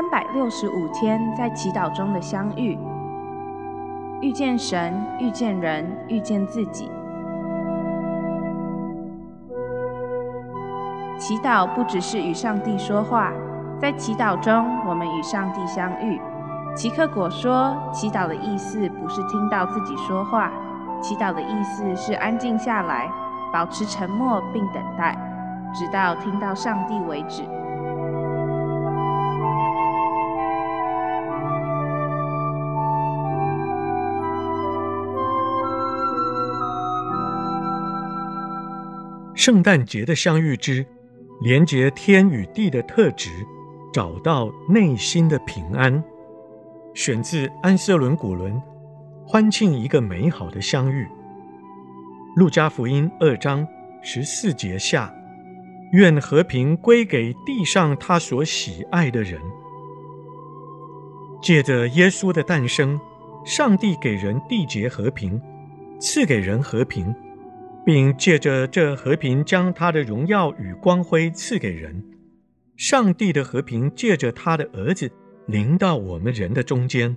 三百六十五天在祈祷中的相遇，遇见神，遇见人，遇见自己。祈祷不只是与上帝说话，在祈祷中，我们与上帝相遇。齐克果说，祈祷的意思不是听到自己说话，祈祷的意思是安静下来，保持沉默并等待，直到听到上帝为止。圣诞节的相遇之连接天与地的特质，找到内心的平安。选自安瑟伦·古伦，欢庆一个美好的相遇。路加福音二章十四节下，愿和平归给地上他所喜爱的人。借着耶稣的诞生，上帝给人缔结和平，赐给人和平。并借着这和平，将他的荣耀与光辉赐给人。上帝的和平借着他的儿子临到我们人的中间。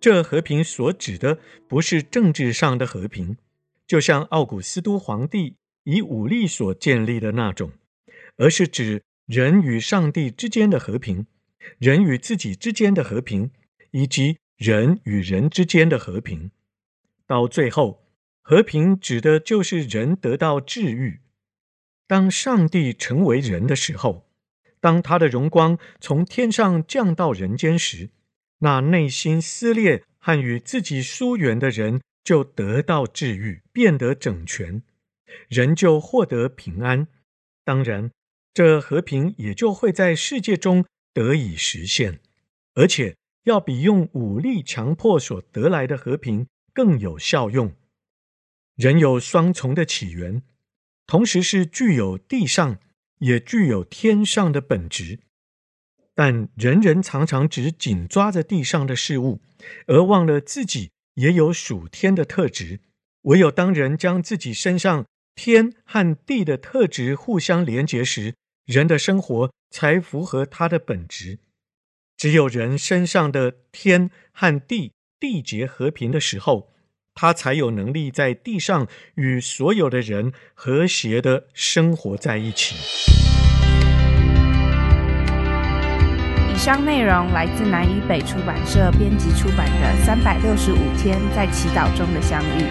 这和平所指的不是政治上的和平，就像奥古斯都皇帝以武力所建立的那种，而是指人与上帝之间的和平，人与自己之间的和平，以及人与人之间的和平。到最后。和平指的就是人得到治愈。当上帝成为人的时候，当他的荣光从天上降到人间时，那内心撕裂和与自己疏远的人就得到治愈，变得整全，人就获得平安。当然，这和平也就会在世界中得以实现，而且要比用武力强迫所得来的和平更有效用。人有双重的起源，同时是具有地上也具有天上的本质。但人人常常只紧抓着地上的事物，而忘了自己也有属天的特质。唯有当人将自己身上天和地的特质互相连结时，人的生活才符合他的本质。只有人身上的天和地缔结和平的时候，他才有能力在地上与所有的人和谐的生活在一起。以上内容来自南与北出版社编辑出版的《三百六十五天在祈祷中的相遇》。